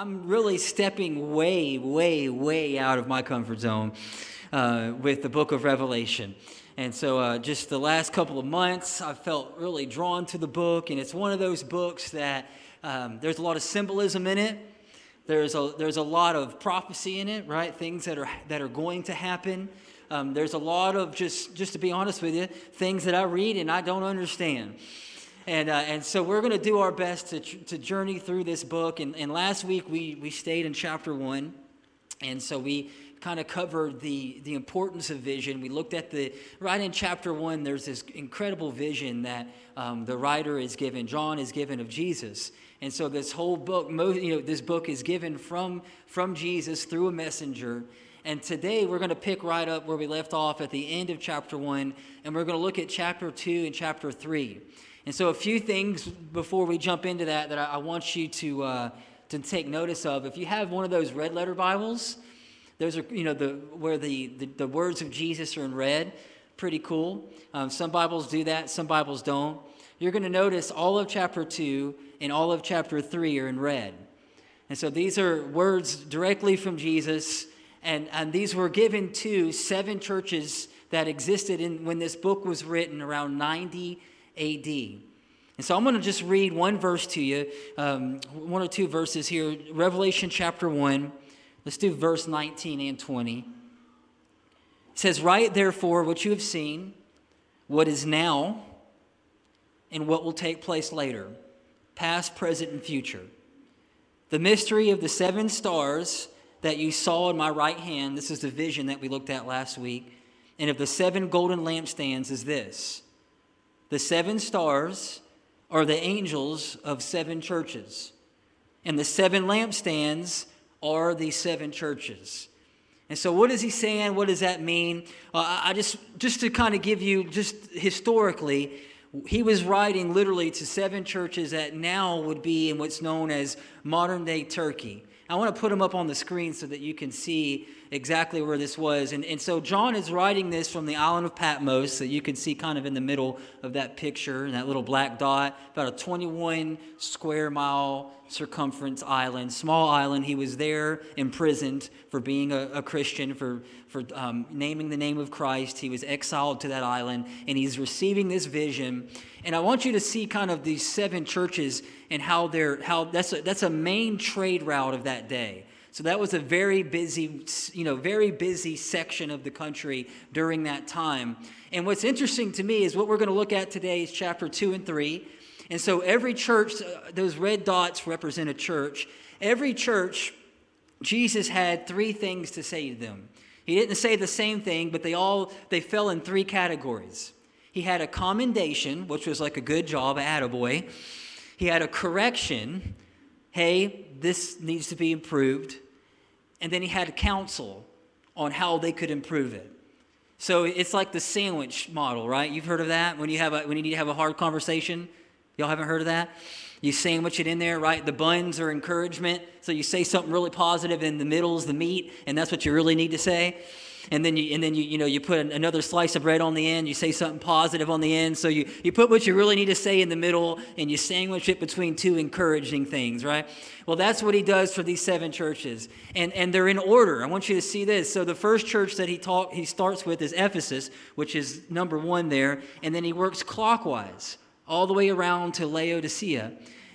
I'm really stepping way, way, way out of my comfort zone uh, with the book of Revelation. And so, uh, just the last couple of months, I felt really drawn to the book. And it's one of those books that um, there's a lot of symbolism in it. There's a, there's a lot of prophecy in it, right? Things that are, that are going to happen. Um, there's a lot of, just, just to be honest with you, things that I read and I don't understand. And, uh, and so we're going to do our best to, to journey through this book. And, and last week we, we stayed in chapter one. And so we kind of covered the, the importance of vision. We looked at the, right in chapter one, there's this incredible vision that um, the writer is given, John is given of Jesus. And so this whole book, you know, this book is given from, from Jesus through a messenger. And today we're going to pick right up where we left off at the end of chapter one, and we're going to look at chapter two and chapter three. And so, a few things before we jump into that that I, I want you to, uh, to take notice of. If you have one of those red letter Bibles, those are, you know, the, where the, the, the words of Jesus are in red. Pretty cool. Um, some Bibles do that, some Bibles don't. You're going to notice all of chapter 2 and all of chapter 3 are in red. And so these are words directly from Jesus, and, and these were given to seven churches that existed in, when this book was written around 90 AD. And so I'm going to just read one verse to you, um, one or two verses here. Revelation chapter 1. Let's do verse 19 and 20. It says, Write therefore what you have seen, what is now, and what will take place later, past, present, and future. The mystery of the seven stars that you saw in my right hand, this is the vision that we looked at last week, and of the seven golden lampstands is this the seven stars are the angels of seven churches, and the seven lampstands are the seven churches. And so, what is he saying? What does that mean? Uh, I just, just to kind of give you, just historically, he was writing literally to seven churches that now would be in what's known as modern day Turkey. I want to put them up on the screen so that you can see exactly where this was. And, and so John is writing this from the island of Patmos, that you can see kind of in the middle of that picture, and that little black dot, about a 21 square mile circumference island, small island. He was there imprisoned for being a, a Christian, for, for um, naming the name of Christ. He was exiled to that island, and he's receiving this vision. And I want you to see kind of these seven churches and how they're, how that's a, that's a main trade route of that day. So that was a very busy, you know, very busy section of the country during that time. And what's interesting to me is what we're going to look at today is chapter 2 and 3. And so every church, uh, those red dots represent a church. Every church, Jesus had three things to say to them. He didn't say the same thing, but they all they fell in three categories. He had a commendation, which was like a good job, attaboy. He had a correction, hey, this needs to be improved and then he had counsel on how they could improve it. So it's like the sandwich model, right? You've heard of that when you have a, when you need to have a hard conversation. Y'all haven't heard of that? You sandwich it in there, right? The buns are encouragement. So you say something really positive, and the middle's the meat, and that's what you really need to say and then you and then you you know you put another slice of bread on the end you say something positive on the end so you you put what you really need to say in the middle and you sandwich it between two encouraging things right? Well that's what he does for these seven churches and and they're in order. I want you to see this. So the first church that he talk he starts with is ephesus which is number one there and then he works clockwise all the way around to laodicea.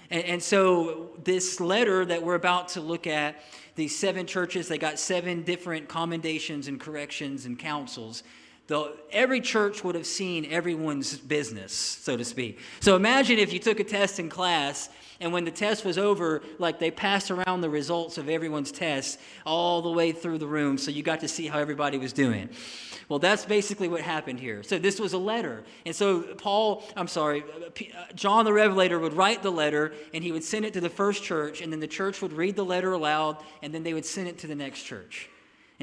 And, and so this letter that we're about to look at these seven churches, they got seven different commendations and corrections and counsels. The, every church would have seen everyone's business, so to speak. So imagine if you took a test in class, and when the test was over, like they passed around the results of everyone's tests all the way through the room, so you got to see how everybody was doing. Well, that's basically what happened here. So this was a letter. And so Paul, I'm sorry, uh, uh, John the Revelator would write the letter and he would send it to the first church, and then the church would read the letter aloud, and then they would send it to the next church.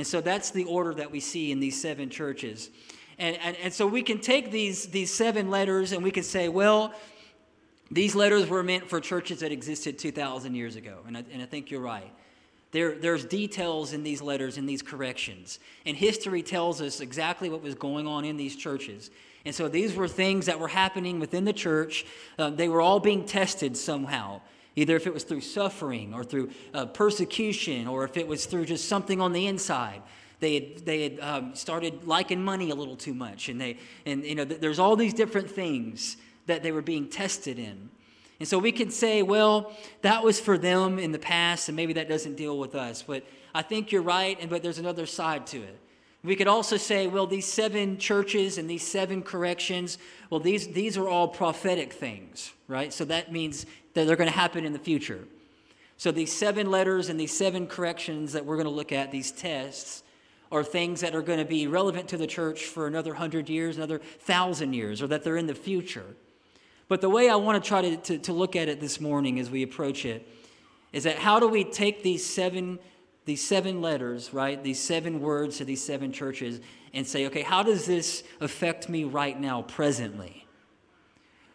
And so that's the order that we see in these seven churches. And, and, and so we can take these, these seven letters and we can say, well, these letters were meant for churches that existed 2,000 years ago. And I, and I think you're right. There, there's details in these letters, in these corrections. And history tells us exactly what was going on in these churches. And so these were things that were happening within the church. Uh, they were all being tested somehow. Either if it was through suffering or through uh, persecution or if it was through just something on the inside. They had, they had um, started liking money a little too much. And, they, and you know, th- there's all these different things that they were being tested in. And so we can say, well, that was for them in the past, and maybe that doesn't deal with us. But I think you're right, and but there's another side to it. We could also say, well, these seven churches and these seven corrections, well, these, these are all prophetic things, right? So that means that they're going to happen in the future. So these seven letters and these seven corrections that we're going to look at, these tests, are things that are going to be relevant to the church for another hundred years, another thousand years, or that they're in the future. But the way I want to try to, to, to look at it this morning as we approach it is that how do we take these seven these seven letters, right? These seven words to these seven churches and say, okay, how does this affect me right now, presently?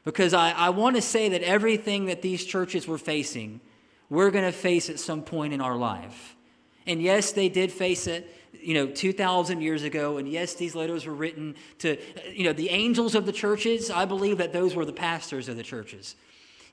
Because I, I want to say that everything that these churches were facing, we're going to face at some point in our life. And yes, they did face it, you know, 2,000 years ago. And yes, these letters were written to, you know, the angels of the churches. I believe that those were the pastors of the churches.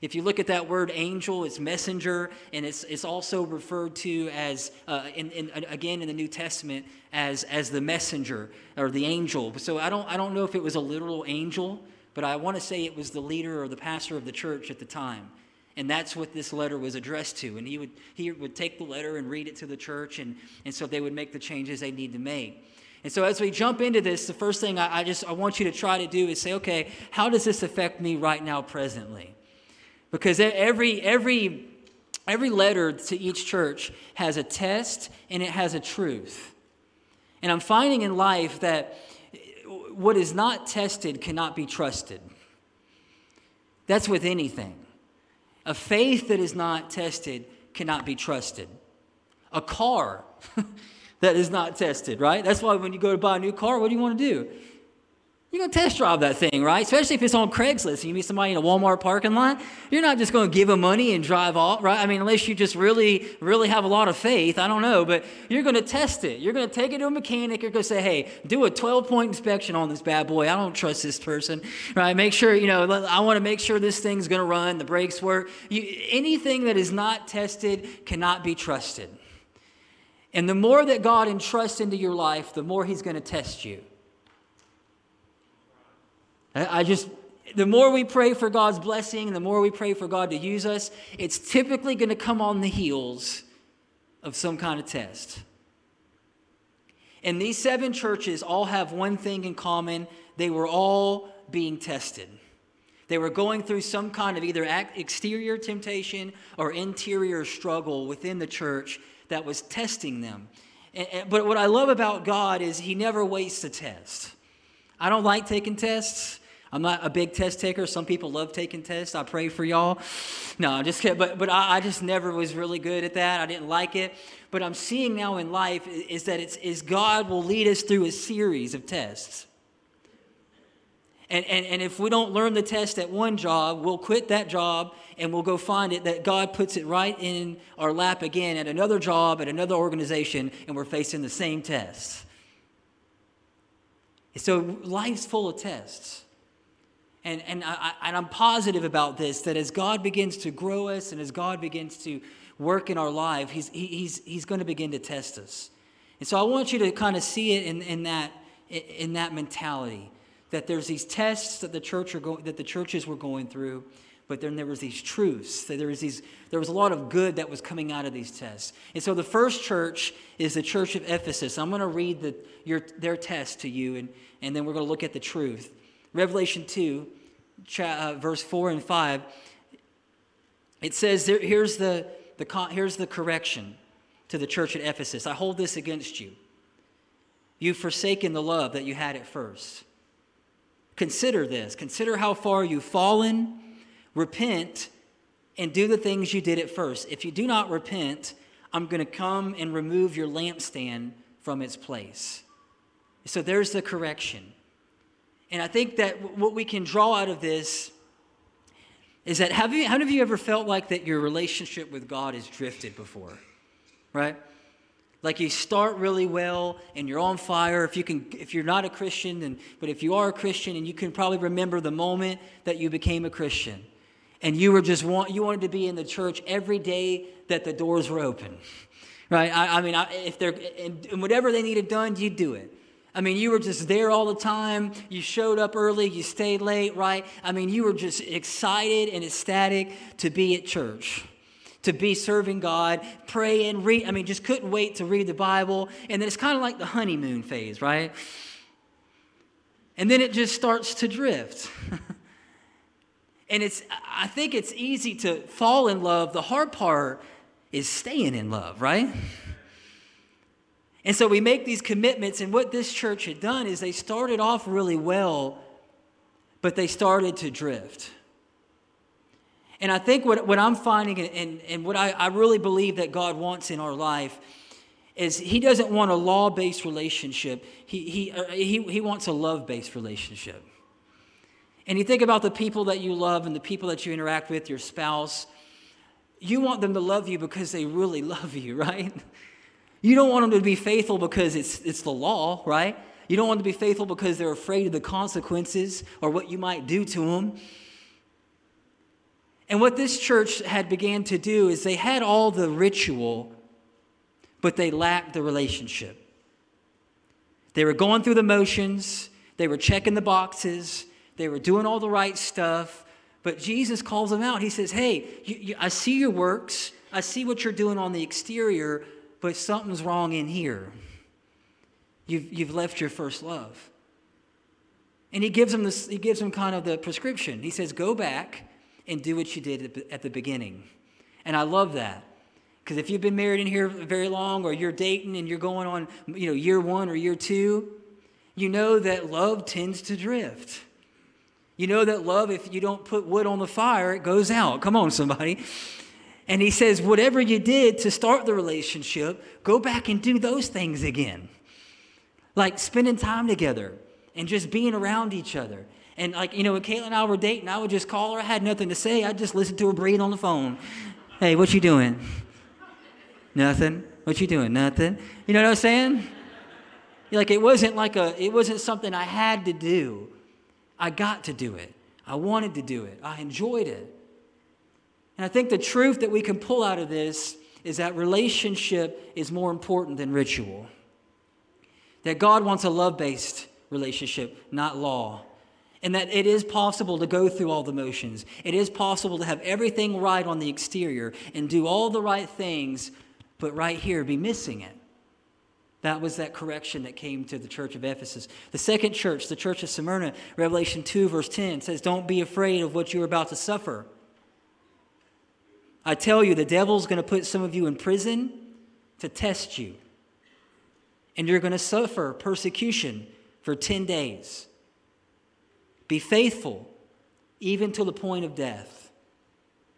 If you look at that word angel, it's messenger, and it's, it's also referred to as, uh, in, in, again in the New Testament, as, as the messenger or the angel. So I don't, I don't know if it was a literal angel, but I want to say it was the leader or the pastor of the church at the time. And that's what this letter was addressed to. And he would, he would take the letter and read it to the church, and, and so they would make the changes they need to make. And so as we jump into this, the first thing I, I just I want you to try to do is say, okay, how does this affect me right now, presently? Because every, every, every letter to each church has a test and it has a truth. And I'm finding in life that what is not tested cannot be trusted. That's with anything. A faith that is not tested cannot be trusted. A car that is not tested, right? That's why when you go to buy a new car, what do you want to do? You're going to test drive that thing, right? Especially if it's on Craigslist and you meet somebody in a Walmart parking lot. You're not just going to give them money and drive off, right? I mean, unless you just really, really have a lot of faith. I don't know. But you're going to test it. You're going to take it to a mechanic. You're going to say, hey, do a 12 point inspection on this bad boy. I don't trust this person, right? Make sure, you know, I want to make sure this thing's going to run, the brakes work. You, anything that is not tested cannot be trusted. And the more that God entrusts into your life, the more He's going to test you. I just, the more we pray for God's blessing and the more we pray for God to use us, it's typically going to come on the heels of some kind of test. And these seven churches all have one thing in common they were all being tested. They were going through some kind of either exterior temptation or interior struggle within the church that was testing them. But what I love about God is He never wastes a test. I don't like taking tests. I'm not a big test taker. Some people love taking tests. I pray for y'all. No, I'm just kidding. But, but I, I just never was really good at that. I didn't like it. But I'm seeing now in life is that it's is God will lead us through a series of tests. And, and, and if we don't learn the test at one job, we'll quit that job and we'll go find it that God puts it right in our lap again at another job, at another organization, and we're facing the same tests. So life's full of tests. And, and, I, and I'm positive about this that as God begins to grow us and as God begins to work in our life, He's, he, he's, he's going to begin to test us. And so I want you to kind of see it in, in, that, in that mentality that there's these tests that the, church are going, that the churches were going through, but then there was these truths. That There was, these, there was a lot of good that was coming out of these tests. And so the first church is the church of Ephesus. I'm going to read the, your, their test to you, and, and then we're going to look at the truth. Revelation 2, uh, verse 4 and 5, it says, there, here's, the, the, here's the correction to the church at Ephesus I hold this against you. You've forsaken the love that you had at first. Consider this. Consider how far you've fallen. Repent and do the things you did at first. If you do not repent, I'm going to come and remove your lampstand from its place. So there's the correction. And I think that what we can draw out of this is that have you, how many of you ever felt like that your relationship with God has drifted before? Right? Like you start really well and you're on fire. If you can, if you're not a Christian, then, but if you are a Christian and you can probably remember the moment that you became a Christian. and you were just want you wanted to be in the church every day that the doors were open, right? I, I mean, I, if they're and, whatever they needed done, you'd do it. I mean, you were just there all the time. You showed up early, you stayed late, right? I mean, you were just excited and ecstatic to be at church, to be serving God, praying, read. I mean, just couldn't wait to read the Bible. And then it's kind of like the honeymoon phase, right? And then it just starts to drift. and it's I think it's easy to fall in love. The hard part is staying in love, right? And so we make these commitments, and what this church had done is they started off really well, but they started to drift. And I think what, what I'm finding, and, and what I, I really believe that God wants in our life, is He doesn't want a law based relationship, he, he, uh, he, he wants a love based relationship. And you think about the people that you love and the people that you interact with, your spouse, you want them to love you because they really love you, right? You don't want them to be faithful because it's, it's the law, right? You don't want them to be faithful because they're afraid of the consequences or what you might do to them. And what this church had began to do is they had all the ritual, but they lacked the relationship. They were going through the motions, they were checking the boxes, they were doing all the right stuff, but Jesus calls them out. He says, Hey, you, you, I see your works, I see what you're doing on the exterior, but something's wrong in here. You've, you've left your first love. And he gives them this, he gives them kind of the prescription. He says, go back and do what you did at the beginning. And I love that. Because if you've been married in here very long or you're dating and you're going on, you know, year one or year two, you know that love tends to drift. You know that love, if you don't put wood on the fire, it goes out. Come on, somebody. And he says, whatever you did to start the relationship, go back and do those things again. Like spending time together and just being around each other. And like, you know, when Caitlin and I were dating, I would just call her. I had nothing to say. I'd just listen to her breathe on the phone. Hey, what you doing? Nothing. What you doing? Nothing. You know what I'm saying? Like it wasn't like a, it wasn't something I had to do. I got to do it. I wanted to do it. I enjoyed it. And I think the truth that we can pull out of this is that relationship is more important than ritual. That God wants a love based relationship, not law. And that it is possible to go through all the motions. It is possible to have everything right on the exterior and do all the right things, but right here be missing it. That was that correction that came to the church of Ephesus. The second church, the church of Smyrna, Revelation 2, verse 10 says, Don't be afraid of what you're about to suffer. I tell you, the devil's going to put some of you in prison to test you. And you're going to suffer persecution for 10 days. Be faithful, even to the point of death,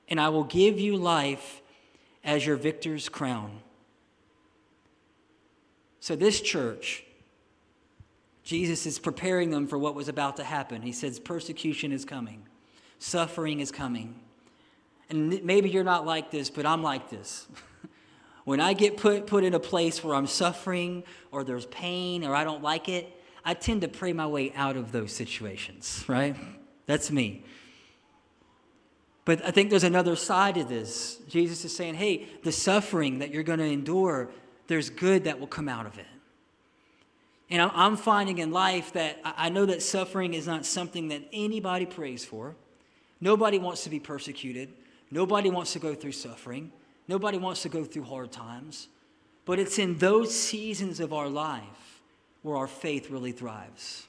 and I will give you life as your victor's crown. So, this church, Jesus is preparing them for what was about to happen. He says, Persecution is coming, suffering is coming. And maybe you're not like this, but I'm like this. when I get put, put in a place where I'm suffering or there's pain or I don't like it, I tend to pray my way out of those situations, right? That's me. But I think there's another side to this. Jesus is saying, hey, the suffering that you're going to endure, there's good that will come out of it. And I'm finding in life that I know that suffering is not something that anybody prays for. Nobody wants to be persecuted. Nobody wants to go through suffering. Nobody wants to go through hard times. But it's in those seasons of our life where our faith really thrives.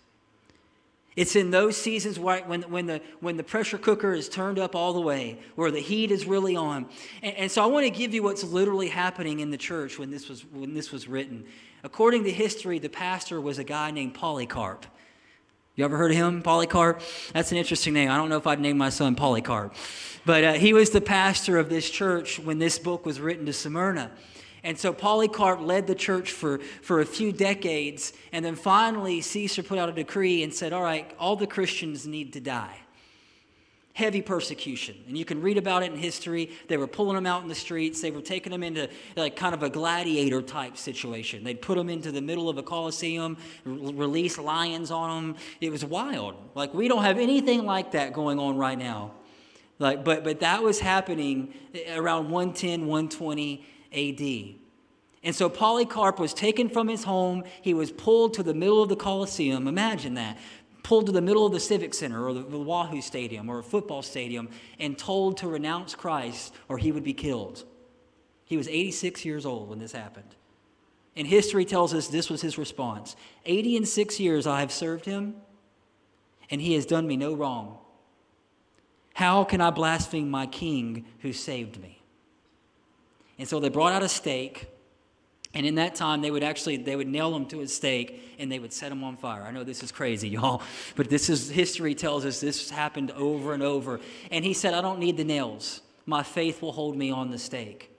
It's in those seasons where, when, when, the, when the pressure cooker is turned up all the way, where the heat is really on. And, and so I want to give you what's literally happening in the church when this, was, when this was written. According to history, the pastor was a guy named Polycarp. You ever heard of him, Polycarp? That's an interesting name. I don't know if I'd name my son Polycarp. But uh, he was the pastor of this church when this book was written to Smyrna. And so Polycarp led the church for, for a few decades. And then finally, Caesar put out a decree and said, All right, all the Christians need to die heavy persecution. And you can read about it in history. They were pulling them out in the streets. They were taking them into like kind of a gladiator type situation. They'd put them into the middle of a coliseum, release lions on them. It was wild. Like we don't have anything like that going on right now. Like, but, but that was happening eh, around 110, 120 AD. And so Polycarp was taken from his home. He was pulled to the middle of the Colosseum. Imagine that. Pulled to the middle of the Civic Center or the, the Wahoo Stadium or a football stadium and told to renounce Christ or he would be killed. He was 86 years old when this happened. And history tells us this was his response 80 and six years I have served him, and he has done me no wrong. How can I blaspheme my king who saved me? And so they brought out a stake. And in that time, they would actually they would nail him to a stake and they would set him on fire. I know this is crazy, y'all, but this is history tells us this happened over and over. And he said, "I don't need the nails. My faith will hold me on the stake."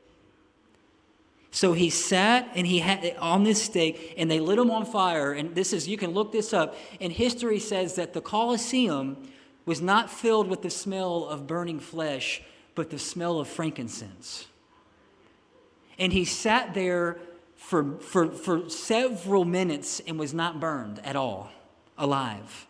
So he sat and he had on this stake and they lit him on fire. And this is, you can look this up. And history says that the Colosseum was not filled with the smell of burning flesh, but the smell of frankincense. And he sat there for, for, for several minutes and was not burned at all, alive.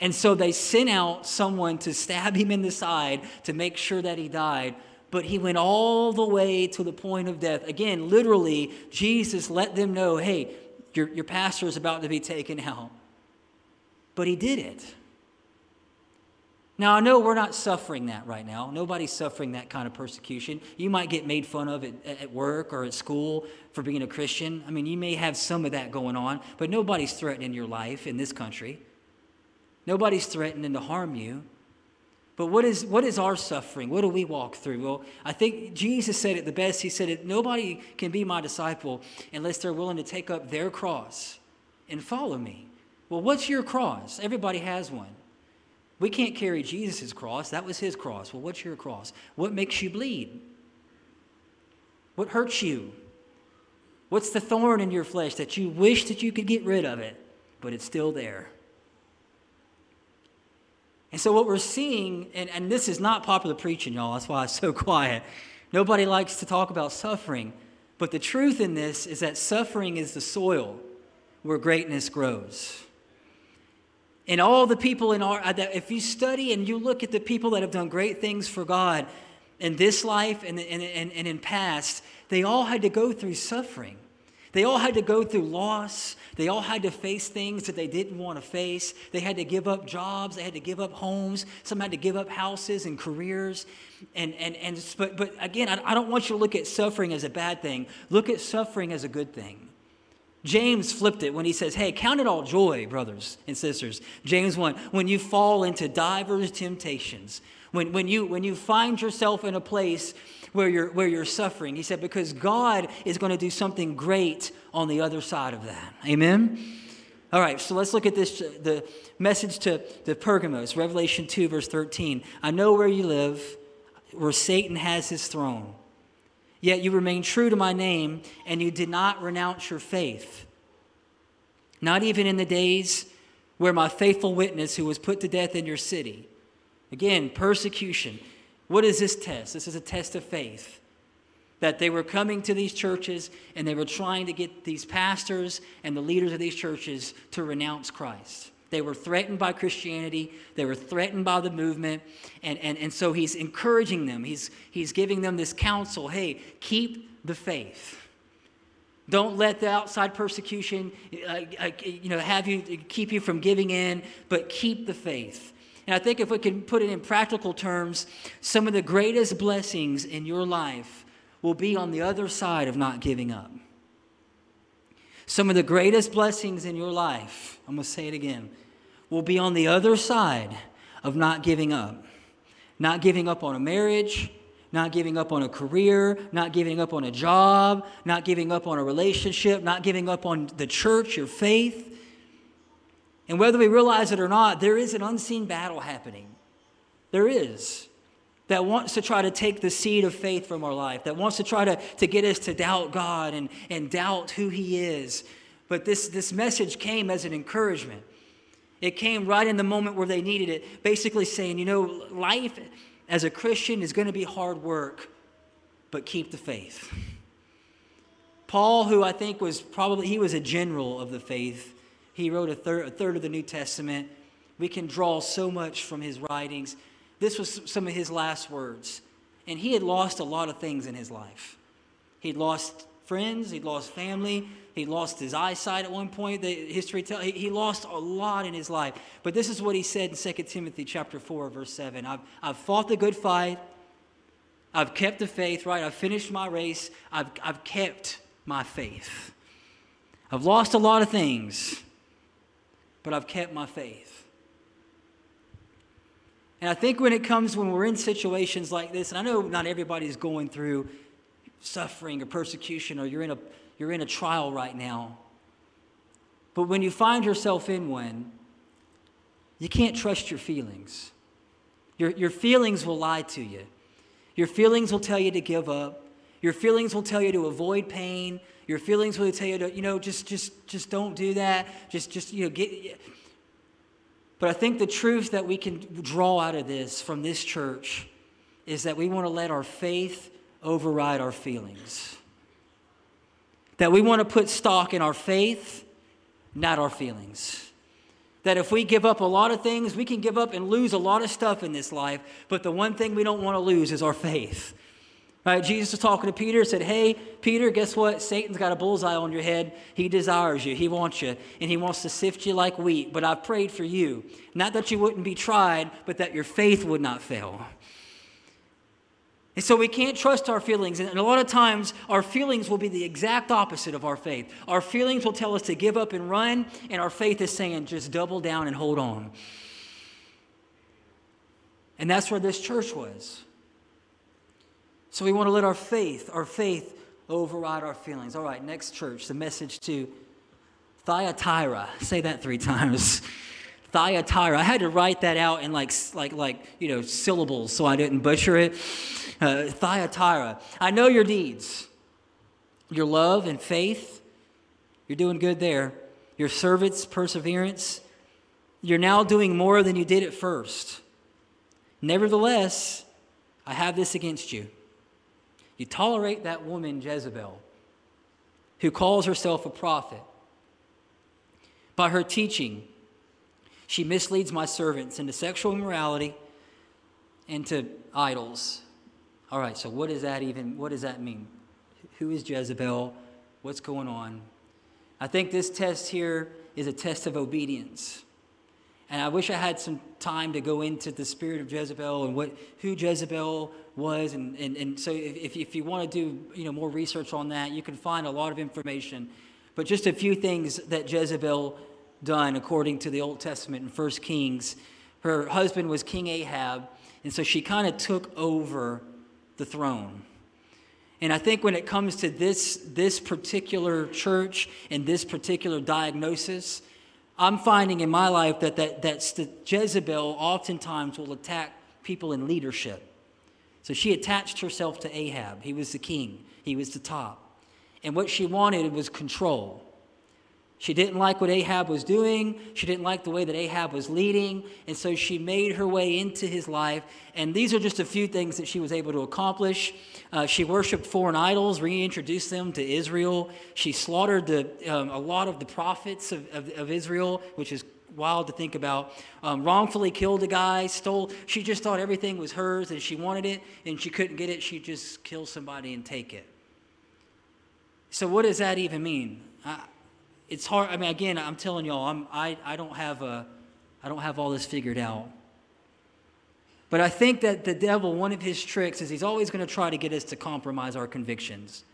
And so they sent out someone to stab him in the side to make sure that he died but he went all the way to the point of death. Again, literally, Jesus let them know hey, your, your pastor is about to be taken out. But he did it. Now, I know we're not suffering that right now. Nobody's suffering that kind of persecution. You might get made fun of at, at work or at school for being a Christian. I mean, you may have some of that going on, but nobody's threatening your life in this country. Nobody's threatening to harm you. But what is, what is our suffering? What do we walk through? Well, I think Jesus said it the best. He said nobody can be my disciple unless they're willing to take up their cross and follow me. Well, what's your cross? Everybody has one. We can't carry Jesus' cross. That was his cross. Well, what's your cross? What makes you bleed? What hurts you? What's the thorn in your flesh that you wish that you could get rid of it, but it's still there? And so, what we're seeing, and, and this is not popular preaching, y'all, that's why it's so quiet. Nobody likes to talk about suffering. But the truth in this is that suffering is the soil where greatness grows. And all the people in our, uh, if you study and you look at the people that have done great things for God in this life and, and, and, and in past, they all had to go through suffering. They all had to go through loss. They all had to face things that they didn't want to face. They had to give up jobs. They had to give up homes. Some had to give up houses and careers. And, and, and, but, but again, I, I don't want you to look at suffering as a bad thing. Look at suffering as a good thing. James flipped it when he says, Hey, count it all joy, brothers and sisters. James 1, when you fall into divers temptations, when, when, you, when you find yourself in a place where you're, where you're suffering. He said, because God is going to do something great on the other side of that. Amen? All right, so let's look at this the message to the Pergamos, Revelation 2, verse 13. I know where you live, where Satan has his throne. Yet you remain true to my name, and you did not renounce your faith. Not even in the days where my faithful witness, who was put to death in your city. Again, persecution. What is this test? This is a test of faith. That they were coming to these churches and they were trying to get these pastors and the leaders of these churches to renounce Christ. They were threatened by Christianity. They were threatened by the movement. And, and, and so he's encouraging them. He's, he's giving them this counsel hey, keep the faith. Don't let the outside persecution uh, uh, you know, have you, keep you from giving in, but keep the faith. And I think if we can put it in practical terms, some of the greatest blessings in your life will be on the other side of not giving up. Some of the greatest blessings in your life, I'm going to say it again, will be on the other side of not giving up. Not giving up on a marriage, not giving up on a career, not giving up on a job, not giving up on a relationship, not giving up on the church, your faith. And whether we realize it or not, there is an unseen battle happening. There is. That wants to try to take the seed of faith from our life, that wants to try to, to get us to doubt God and, and doubt who He is. But this, this message came as an encouragement. It came right in the moment where they needed it, basically saying, you know, life as a Christian is going to be hard work, but keep the faith. Paul, who I think was probably, he was a general of the faith, he wrote a third, a third of the New Testament. We can draw so much from his writings. this was some of his last words. And he had lost a lot of things in his life. He'd lost friends, he'd lost family, he lost his eyesight at one point. The history tells he, he lost a lot in his life. But this is what he said in 2 Timothy chapter 4, verse 7. I've, I've fought the good fight. I've kept the faith, right? I've finished my race. I've, I've kept my faith. I've lost a lot of things, but I've kept my faith. And I think when it comes when we're in situations like this, and I know not everybody's going through suffering or persecution or you're in a you're in a trial right now. But when you find yourself in one, you can't trust your feelings. Your, your feelings will lie to you. Your feelings will tell you to give up. Your feelings will tell you to avoid pain. Your feelings will tell you to, you know, just just just don't do that. Just just you know get But I think the truth that we can draw out of this from this church is that we want to let our faith override our feelings. That we want to put stock in our faith, not our feelings. That if we give up a lot of things, we can give up and lose a lot of stuff in this life, but the one thing we don't want to lose is our faith. Right? Jesus was talking to Peter, said, Hey, Peter, guess what? Satan's got a bullseye on your head. He desires you, he wants you, and he wants to sift you like wheat. But I've prayed for you. Not that you wouldn't be tried, but that your faith would not fail. And so we can't trust our feelings. And a lot of times, our feelings will be the exact opposite of our faith. Our feelings will tell us to give up and run, and our faith is saying, just double down and hold on. And that's where this church was. So we want to let our faith, our faith, override our feelings. All right, next church, the message to Thyatira. Say that three times. Thyatira. I had to write that out in like, like, like, you know, syllables so I didn't butcher it. Uh, Thyatira. I know your deeds, your love and faith. You're doing good there. Your servant's perseverance. You're now doing more than you did at first. Nevertheless, I have this against you. You tolerate that woman, Jezebel, who calls herself a prophet. By her teaching, she misleads my servants into sexual immorality and to idols. All right, so what does that even what does that mean? Who is Jezebel? What's going on? I think this test here is a test of obedience. And I wish I had some time to go into the spirit of Jezebel and what who Jezebel was. And, and, and so if, if you want to do you know, more research on that, you can find a lot of information. But just a few things that Jezebel done according to the Old Testament in 1 Kings. Her husband was King Ahab, and so she kind of took over the throne. And I think when it comes to this, this particular church and this particular diagnosis, I'm finding in my life that, that, that Jezebel oftentimes will attack people in leadership. So she attached herself to Ahab. He was the king, he was the top. And what she wanted was control. She didn't like what Ahab was doing. She didn't like the way that Ahab was leading. And so she made her way into his life. And these are just a few things that she was able to accomplish. Uh, she worshiped foreign idols, reintroduced them to Israel. She slaughtered the, um, a lot of the prophets of, of, of, Israel, which is wild to think about. Um, wrongfully killed a guy, stole. She just thought everything was hers and she wanted it and she couldn't get it. She'd just kill somebody and take it. So, what does that even mean? I, it's hard. I mean, again, I'm telling y'all, I'm, I, I, don't have a, I don't have all this figured out. But I think that the devil, one of his tricks is he's always going to try to get us to compromise our convictions.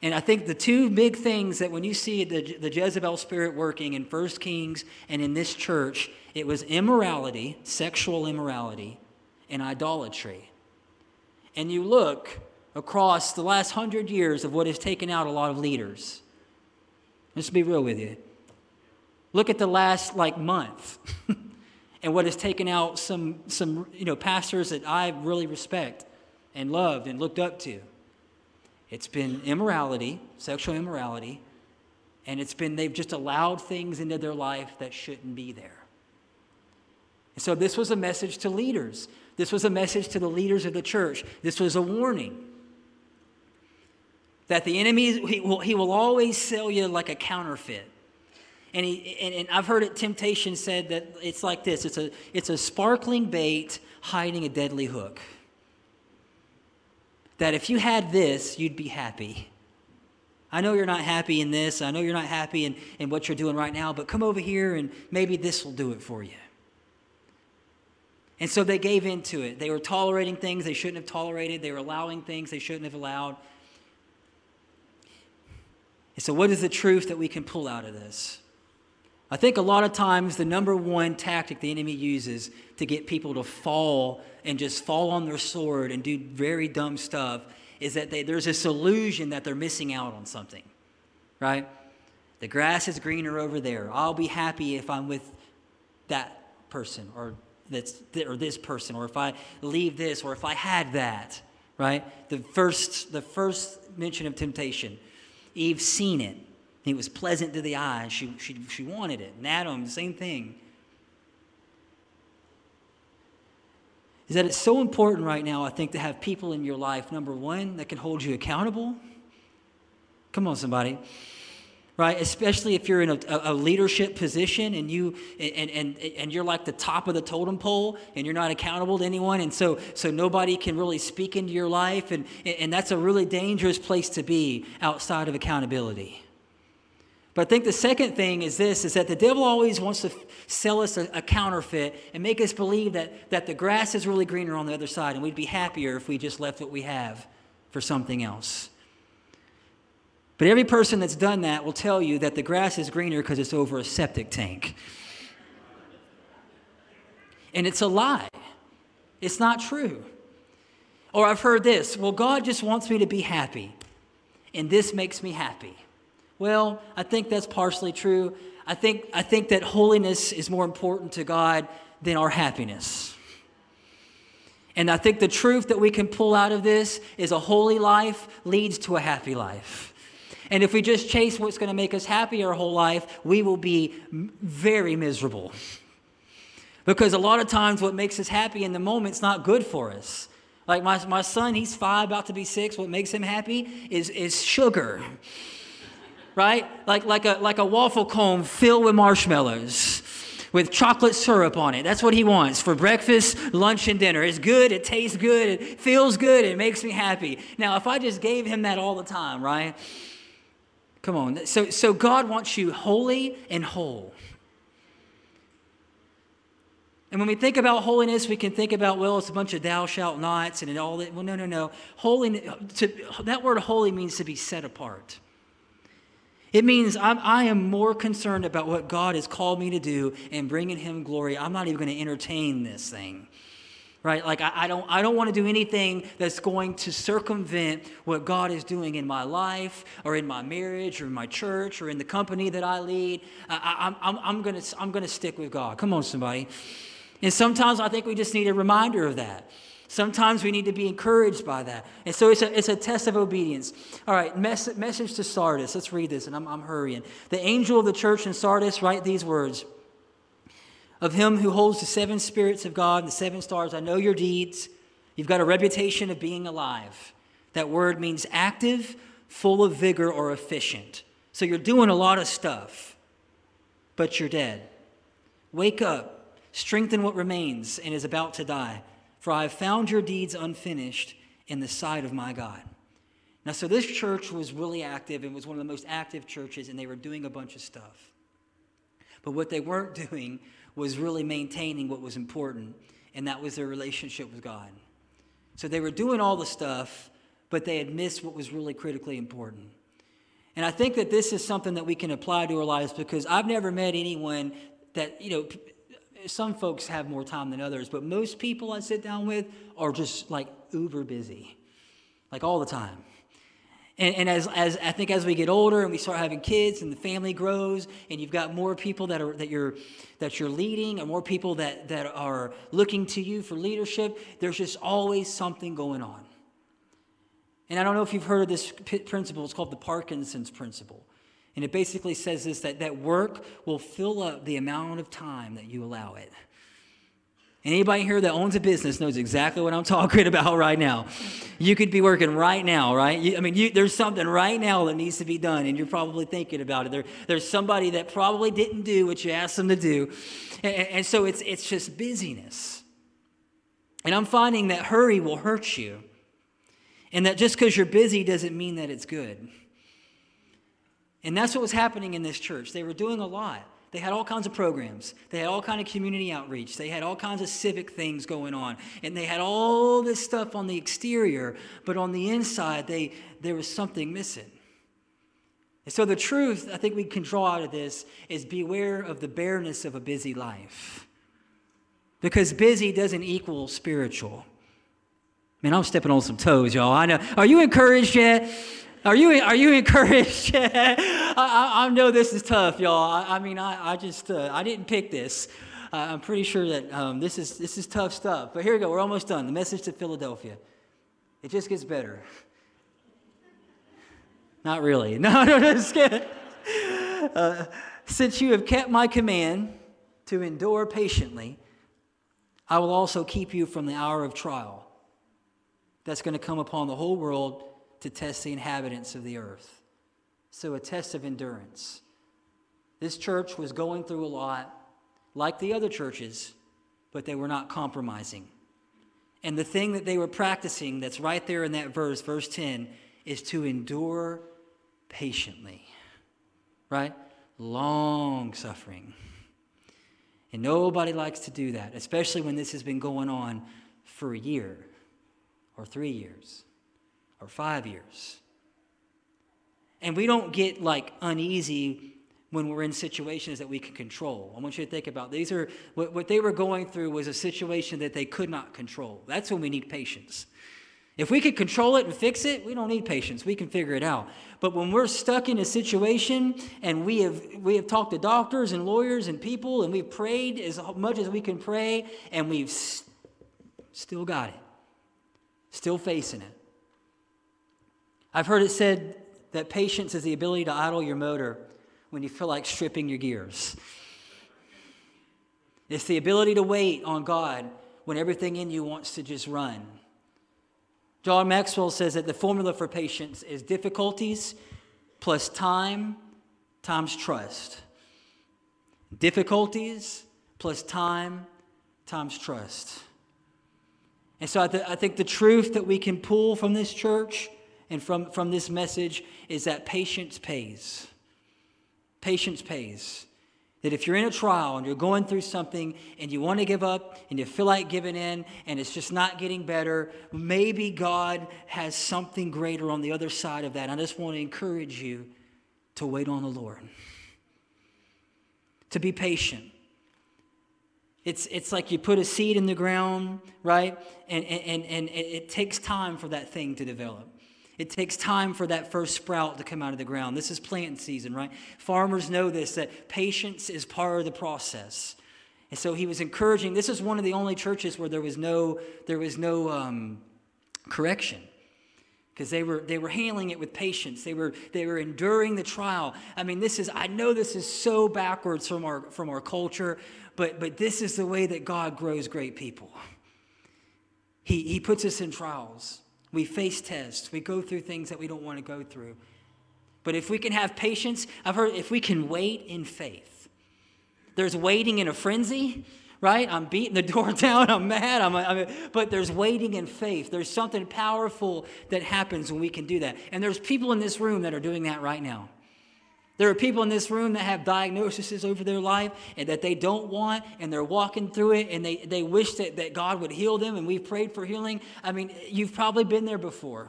And I think the two big things that when you see the, the Jezebel spirit working in First Kings and in this church, it was immorality, sexual immorality, and idolatry. And you look across the last hundred years of what has taken out a lot of leaders. Let's be real with you. Look at the last like month and what has taken out some some you know pastors that I really respect and loved and looked up to. It's been immorality, sexual immorality, and it's been they've just allowed things into their life that shouldn't be there. And so this was a message to leaders. This was a message to the leaders of the church. This was a warning that the enemy, he will, he will always sell you like a counterfeit. And, he, and, and I've heard it, temptation said that it's like this it's a, it's a sparkling bait hiding a deadly hook. That if you had this, you'd be happy. I know you're not happy in this. I know you're not happy in, in what you're doing right now, but come over here and maybe this will do it for you. And so they gave into it. They were tolerating things they shouldn't have tolerated, they were allowing things they shouldn't have allowed. And so, what is the truth that we can pull out of this? I think a lot of times the number one tactic the enemy uses to get people to fall and just fall on their sword and do very dumb stuff is that they, there's this illusion that they're missing out on something, right? The grass is greener over there. I'll be happy if I'm with that person or that's or this person or if I leave this or if I had that, right? The first the first mention of temptation, Eve seen it. It was pleasant to the eye. She, she, she wanted it. And Adam, the same thing. is that it's so important right now, I think, to have people in your life, number one, that can hold you accountable. Come on, somebody. Right? Especially if you're in a, a leadership position and you and, and, and you're like the top of the totem pole and you're not accountable to anyone, and so so nobody can really speak into your life, and, and that's a really dangerous place to be outside of accountability. But I think the second thing is this is that the devil always wants to sell us a, a, counterfeit and make us believe that, that the grass is really greener on the other side and we'd be happier if we just left what we have for something else. But every person that's done that will tell you that the grass is greener because it's over a septic tank. And it's a lie. It's not true. Or I've heard this well, God just wants me to be happy, and this makes me happy. Well, I think that's partially true. I think, I think that holiness is more important to God than our happiness. And I think the truth that we can pull out of this is a holy life leads to a happy life. And if we just chase what's going to make us happy our whole life, we will be very miserable. Because a lot of times, what makes us happy in the moment is not good for us. Like my, my son, he's five, about to be six. What makes him happy is, is sugar right? Like, like, a, like a waffle cone filled with marshmallows with chocolate syrup on it. That's what he wants for breakfast, lunch, and dinner. It's good, it tastes good, it feels good, it makes me happy. Now, if I just gave him that all the time, right? Come on. So, so God wants you holy and whole. And when we think about holiness, we can think about, well, it's a bunch of thou shalt nots and all that. Well, no, no, no. Holy, to, that word holy means to be set apart. It means I'm, I am more concerned about what God has called me to do and bringing Him glory. I'm not even going to entertain this thing. Right? Like, I, I, don't, I don't want to do anything that's going to circumvent what God is doing in my life or in my marriage or in my church or in the company that I lead. I, I, I'm, I'm to I'm to stick with God. Come on, somebody. And sometimes I think we just need a reminder of that. Sometimes we need to be encouraged by that. And so it's a, it's a test of obedience. All right, mess, message to Sardis. Let's read this, and I'm, I'm hurrying. The angel of the church in Sardis write these words Of him who holds the seven spirits of God and the seven stars, I know your deeds. You've got a reputation of being alive. That word means active, full of vigor, or efficient. So you're doing a lot of stuff, but you're dead. Wake up, strengthen what remains and is about to die for I have found your deeds unfinished in the sight of my God. Now, so this church was really active and was one of the most active churches, and they were doing a bunch of stuff. But what they weren't doing was really maintaining what was important, and that was their relationship with God. So they were doing all the stuff, but they had missed what was really critically important. And I think that this is something that we can apply to our lives because I've never met anyone that, you know, some folks have more time than others, but most people I sit down with are just like uber busy, like all the time. And, and as, as I think as we get older and we start having kids and the family grows and you've got more people that are that you're that you're leading and more people that, that are looking to you for leadership, there's just always something going on. And I don't know if you've heard of this principle, it's called the Parkinson's principle. And it basically says this that, that work will fill up the amount of time that you allow it. Anybody here that owns a business knows exactly what I'm talking about right now. You could be working right now, right? You, I mean, you, there's something right now that needs to be done, and you're probably thinking about it. There, there's somebody that probably didn't do what you asked them to do, and, and so it's it's just busyness. And I'm finding that hurry will hurt you, and that just because you're busy doesn't mean that it's good. And that's what was happening in this church. They were doing a lot. They had all kinds of programs. They had all kind of community outreach. They had all kinds of civic things going on. And they had all this stuff on the exterior, but on the inside, they, there was something missing. And so the truth I think we can draw out of this is beware of the bareness of a busy life. Because busy doesn't equal spiritual. Man, I'm stepping on some toes, y'all. I know. Are you encouraged yet? Are you, are you encouraged? I, I, I, know this is tough, y'all. I, I mean, I, I just, uh, I didn't pick this. Uh, I'm pretty sure that um, this, is, this is tough stuff. But here we go. We're almost done. The message to Philadelphia. It just gets better. Not really. No, no, no, just kidding. Uh, since you have kept my command to endure patiently, I will also keep you from the hour of trial that's going to come upon the whole world to test the inhabitants of the earth. So, a test of endurance. This church was going through a lot, like the other churches, but they were not compromising. And the thing that they were practicing, that's right there in that verse, verse 10, is to endure patiently. Right? Long suffering. And nobody likes to do that, especially when this has been going on for a year or three years or five years. And we don't get like uneasy when we're in situations that we can control. I want you to think about these are what, what they were going through was a situation that they could not control. That's when we need patience. If we could control it and fix it, we don't need patience. We can figure it out. But when we're stuck in a situation and we have we have talked to doctors and lawyers and people and we've prayed as much as we can pray and we've st- still got it. Still facing it. I've heard it said that patience is the ability to idle your motor when you feel like stripping your gears. It's the ability to wait on God when everything in you wants to just run. John Maxwell says that the formula for patience is difficulties plus time times trust. Difficulties plus time times trust. And so I, th- I think the truth that we can pull from this church and from, from this message is that patience pays. Patience pays. That if you're in a trial and you're going through something and you want to give up and you feel like giving in and it's just not getting better, maybe God has something greater on the other side of that. I just want to encourage you to wait on the Lord, to be patient. It's, it's like you put a seed in the ground, right? And, and, and it takes time for that thing to develop. It takes time for that first sprout to come out of the ground. This is planting season, right? Farmers know this, that patience is part of the process. And so he was encouraging, this is one of the only churches where there was no, there was no um, correction because they were they were handling it with patience they were they were enduring the trial i mean this is i know this is so backwards from our from our culture but but this is the way that god grows great people he he puts us in trials we face tests. We go through things that we don't want to go through. But if we can have patience, I've heard if we can wait in faith. There's waiting in a frenzy, right? I'm beating the door down. I'm mad. I'm, I'm, but there's waiting in faith. There's something powerful that happens when we can do that. And there's people in this room that are doing that right now. There are people in this room that have diagnoses over their life and that they don't want, and they're walking through it, and they, they wish that, that God would heal them, and we've prayed for healing. I mean, you've probably been there before.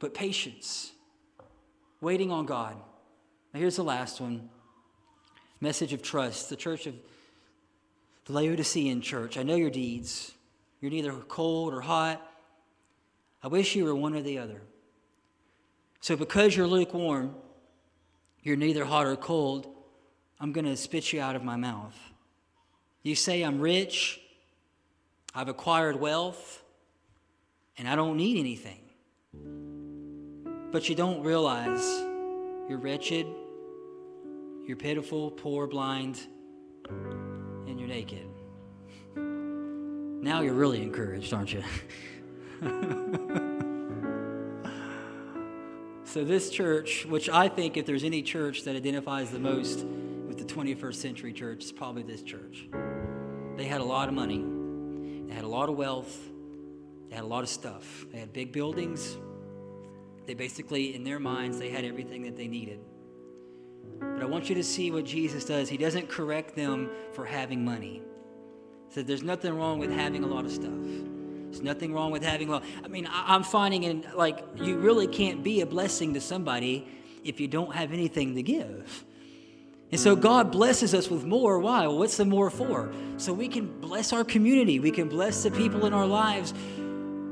But patience, waiting on God. Now, here's the last one message of trust. The church of the Laodicean church. I know your deeds. You're neither cold or hot. I wish you were one or the other. So, because you're lukewarm, you're neither hot or cold. I'm going to spit you out of my mouth. You say, I'm rich, I've acquired wealth, and I don't need anything. But you don't realize you're wretched, you're pitiful, poor, blind, and you're naked. Now you're really encouraged, aren't you? so, this church, which I think if there's any church that identifies the most with the 21st century church, it's probably this church. They had a lot of money, they had a lot of wealth, they had a lot of stuff. They had big buildings. They basically, in their minds, they had everything that they needed. But I want you to see what Jesus does. He doesn't correct them for having money. He said, There's nothing wrong with having a lot of stuff. There's nothing wrong with having well. I mean, I, am finding in like you really can't be a blessing to somebody if you don't have anything to give. And so God blesses us with more. Why? Well, what's the more for? So we can bless our community. We can bless the people in our lives.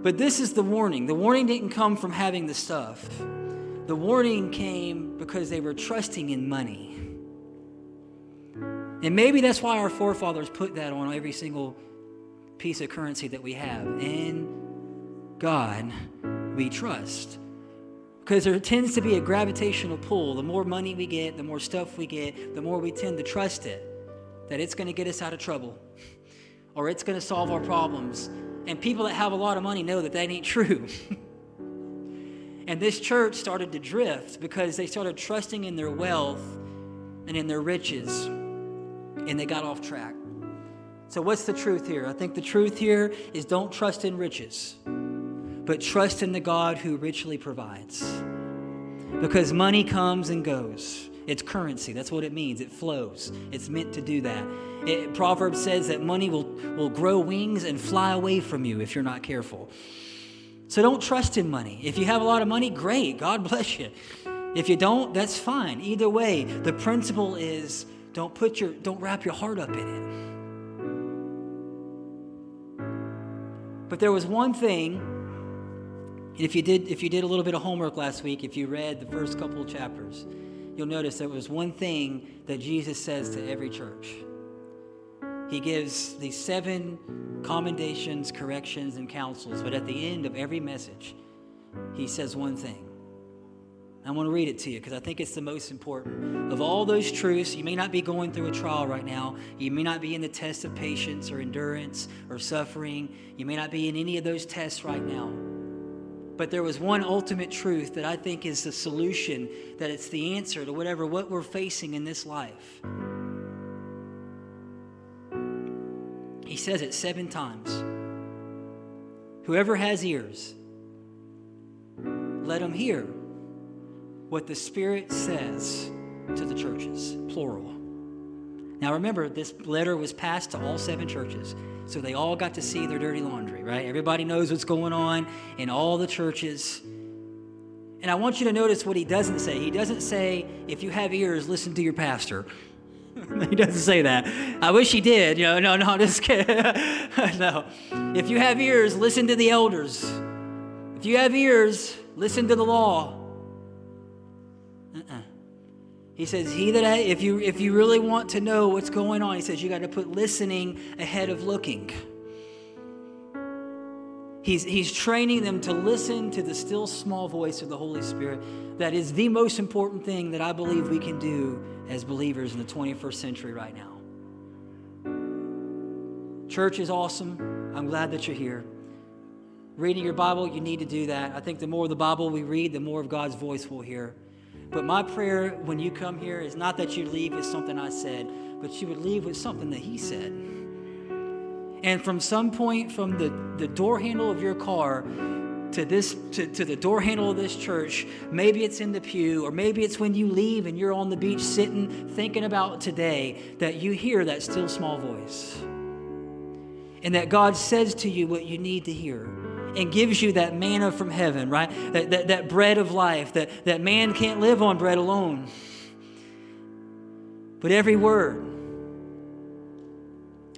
But this is the warning. The warning didn't come from having the stuff. The warning came because they were trusting in money. And maybe that's why our forefathers put that on every single piece of currency that we have. In God we trust. Because there tends to be a gravitational pull. The more money we get, the more stuff we get, the more we tend to trust it that it's going to get us out of trouble or it's going to solve our problems. And people that have a lot of money know that that ain't true. And this church started to drift because they started trusting in their wealth and in their riches, and they got off track. So, what's the truth here? I think the truth here is don't trust in riches, but trust in the God who richly provides. Because money comes and goes. It's currency. That's what it means. It flows. It's meant to do that. It, Proverbs says that money will, will grow wings and fly away from you if you're not careful. So don't trust in money. If you have a lot of money, great. God bless you. If you don't, that's fine. Either way, the principle is don't put your don't wrap your heart up in it. But there was one thing if you did if you did a little bit of homework last week, if you read the first couple chapters, you'll notice there was one thing that Jesus says to every church. He gives these seven commendations, corrections, and counsels, but at the end of every message, he says one thing. I want to read it to you because I think it's the most important. Of all those truths, you may not be going through a trial right now. You may not be in the test of patience or endurance or suffering. You may not be in any of those tests right now. But there was one ultimate truth that I think is the solution, that it's the answer to whatever what we're facing in this life. He says it seven times. Whoever has ears, let him hear what the Spirit says to the churches, plural. Now remember, this letter was passed to all seven churches, so they all got to see their dirty laundry, right? Everybody knows what's going on in all the churches. And I want you to notice what he doesn't say. He doesn't say, if you have ears, listen to your pastor. he doesn't say that. I wish he did. You know, no, no, just kidding. no. If you have ears, listen to the elders. If you have ears, listen to the law. Uh-uh. He says, "He that I, if you if you really want to know what's going on, he says you got to put listening ahead of looking." He's, he's training them to listen to the still small voice of the Holy Spirit. That is the most important thing that I believe we can do as believers in the 21st century right now. Church is awesome. I'm glad that you're here. Reading your Bible, you need to do that. I think the more of the Bible we read, the more of God's voice we'll hear. But my prayer when you come here is not that you leave with something I said, but you would leave with something that He said. And from some point from the, the door handle of your car to this to, to the door handle of this church, maybe it's in the pew, or maybe it's when you leave and you're on the beach sitting thinking about today, that you hear that still small voice. And that God says to you what you need to hear and gives you that manna from heaven, right? That, that, that bread of life, that, that man can't live on bread alone. But every word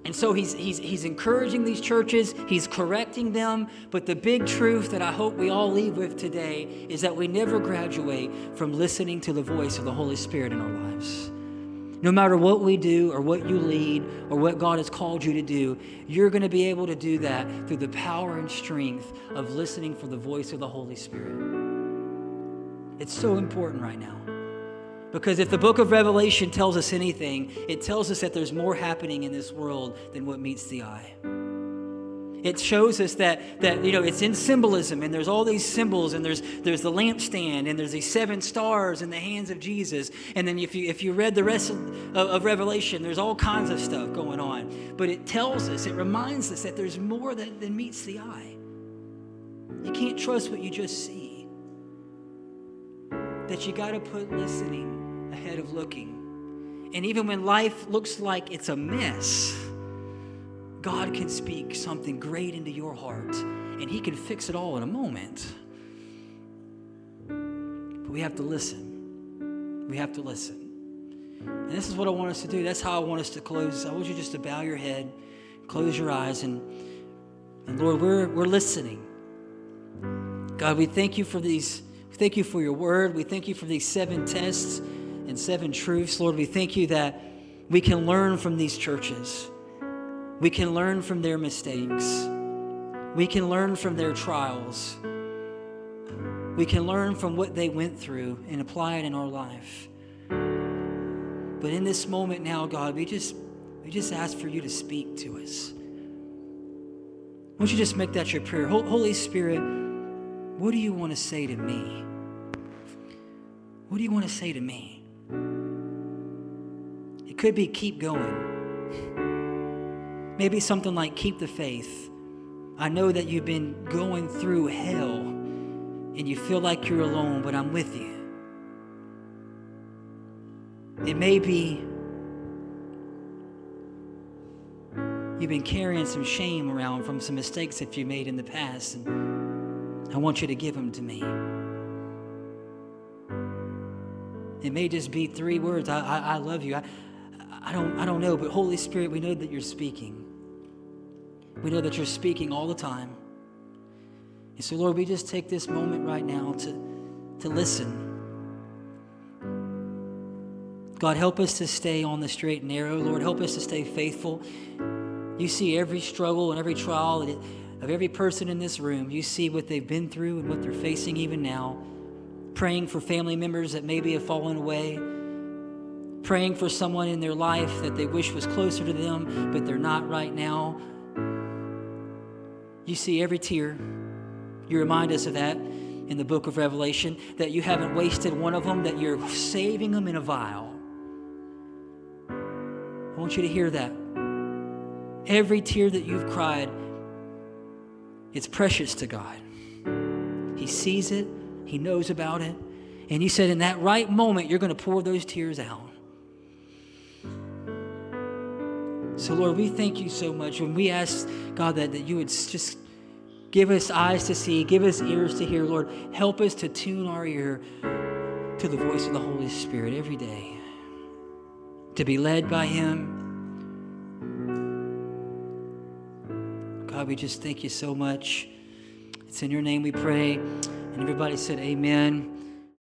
and so he's, he's, he's encouraging these churches, he's correcting them. But the big truth that I hope we all leave with today is that we never graduate from listening to the voice of the Holy Spirit in our lives. No matter what we do or what you lead or what God has called you to do, you're going to be able to do that through the power and strength of listening for the voice of the Holy Spirit. It's so important right now. Because if the book of Revelation tells us anything, it tells us that there's more happening in this world than what meets the eye. It shows us that, that you know it's in symbolism, and there's all these symbols, and there's there's the lampstand, and there's these seven stars in the hands of Jesus. And then if you if you read the rest of, of Revelation, there's all kinds of stuff going on. But it tells us, it reminds us that there's more than, than meets the eye. You can't trust what you just see. That you got to put listening ahead of looking. And even when life looks like it's a mess God can speak something great into your heart and He can fix it all in a moment. But we have to listen. We have to listen. And this is what I want us to do. That's how I want us to close. I want you just to bow your head, close your eyes, and, and Lord, we're, we're listening. God, we thank you for these. Thank you for your word. We thank you for these seven tests and seven truths. Lord, we thank you that we can learn from these churches. We can learn from their mistakes. We can learn from their trials. We can learn from what they went through and apply it in our life. But in this moment now, God, we just we just ask for you to speak to us. Won't you just make that your prayer? Holy Spirit, what do you want to say to me? What do you want to say to me? It could be keep going. Maybe something like keep the faith. I know that you've been going through hell and you feel like you're alone, but I'm with you. It may be you've been carrying some shame around from some mistakes that you made in the past, and I want you to give them to me. It may just be three words I, I, I love you. I, I, don't, I don't know, but Holy Spirit, we know that you're speaking. We know that you're speaking all the time. And so, Lord, we just take this moment right now to, to listen. God, help us to stay on the straight and narrow. Lord, help us to stay faithful. You see every struggle and every trial of every person in this room. You see what they've been through and what they're facing even now. Praying for family members that maybe have fallen away. Praying for someone in their life that they wish was closer to them, but they're not right now. You see every tear. You remind us of that in the book of Revelation, that you haven't wasted one of them, that you're saving them in a vial. I want you to hear that. Every tear that you've cried, it's precious to God. He sees it, He knows about it. And He said, in that right moment, you're going to pour those tears out. So, Lord, we thank you so much. When we ask, God, that, that you would just give us eyes to see, give us ears to hear, Lord, help us to tune our ear to the voice of the Holy Spirit every day, to be led by Him. God, we just thank you so much. It's in your name we pray. And everybody said, Amen.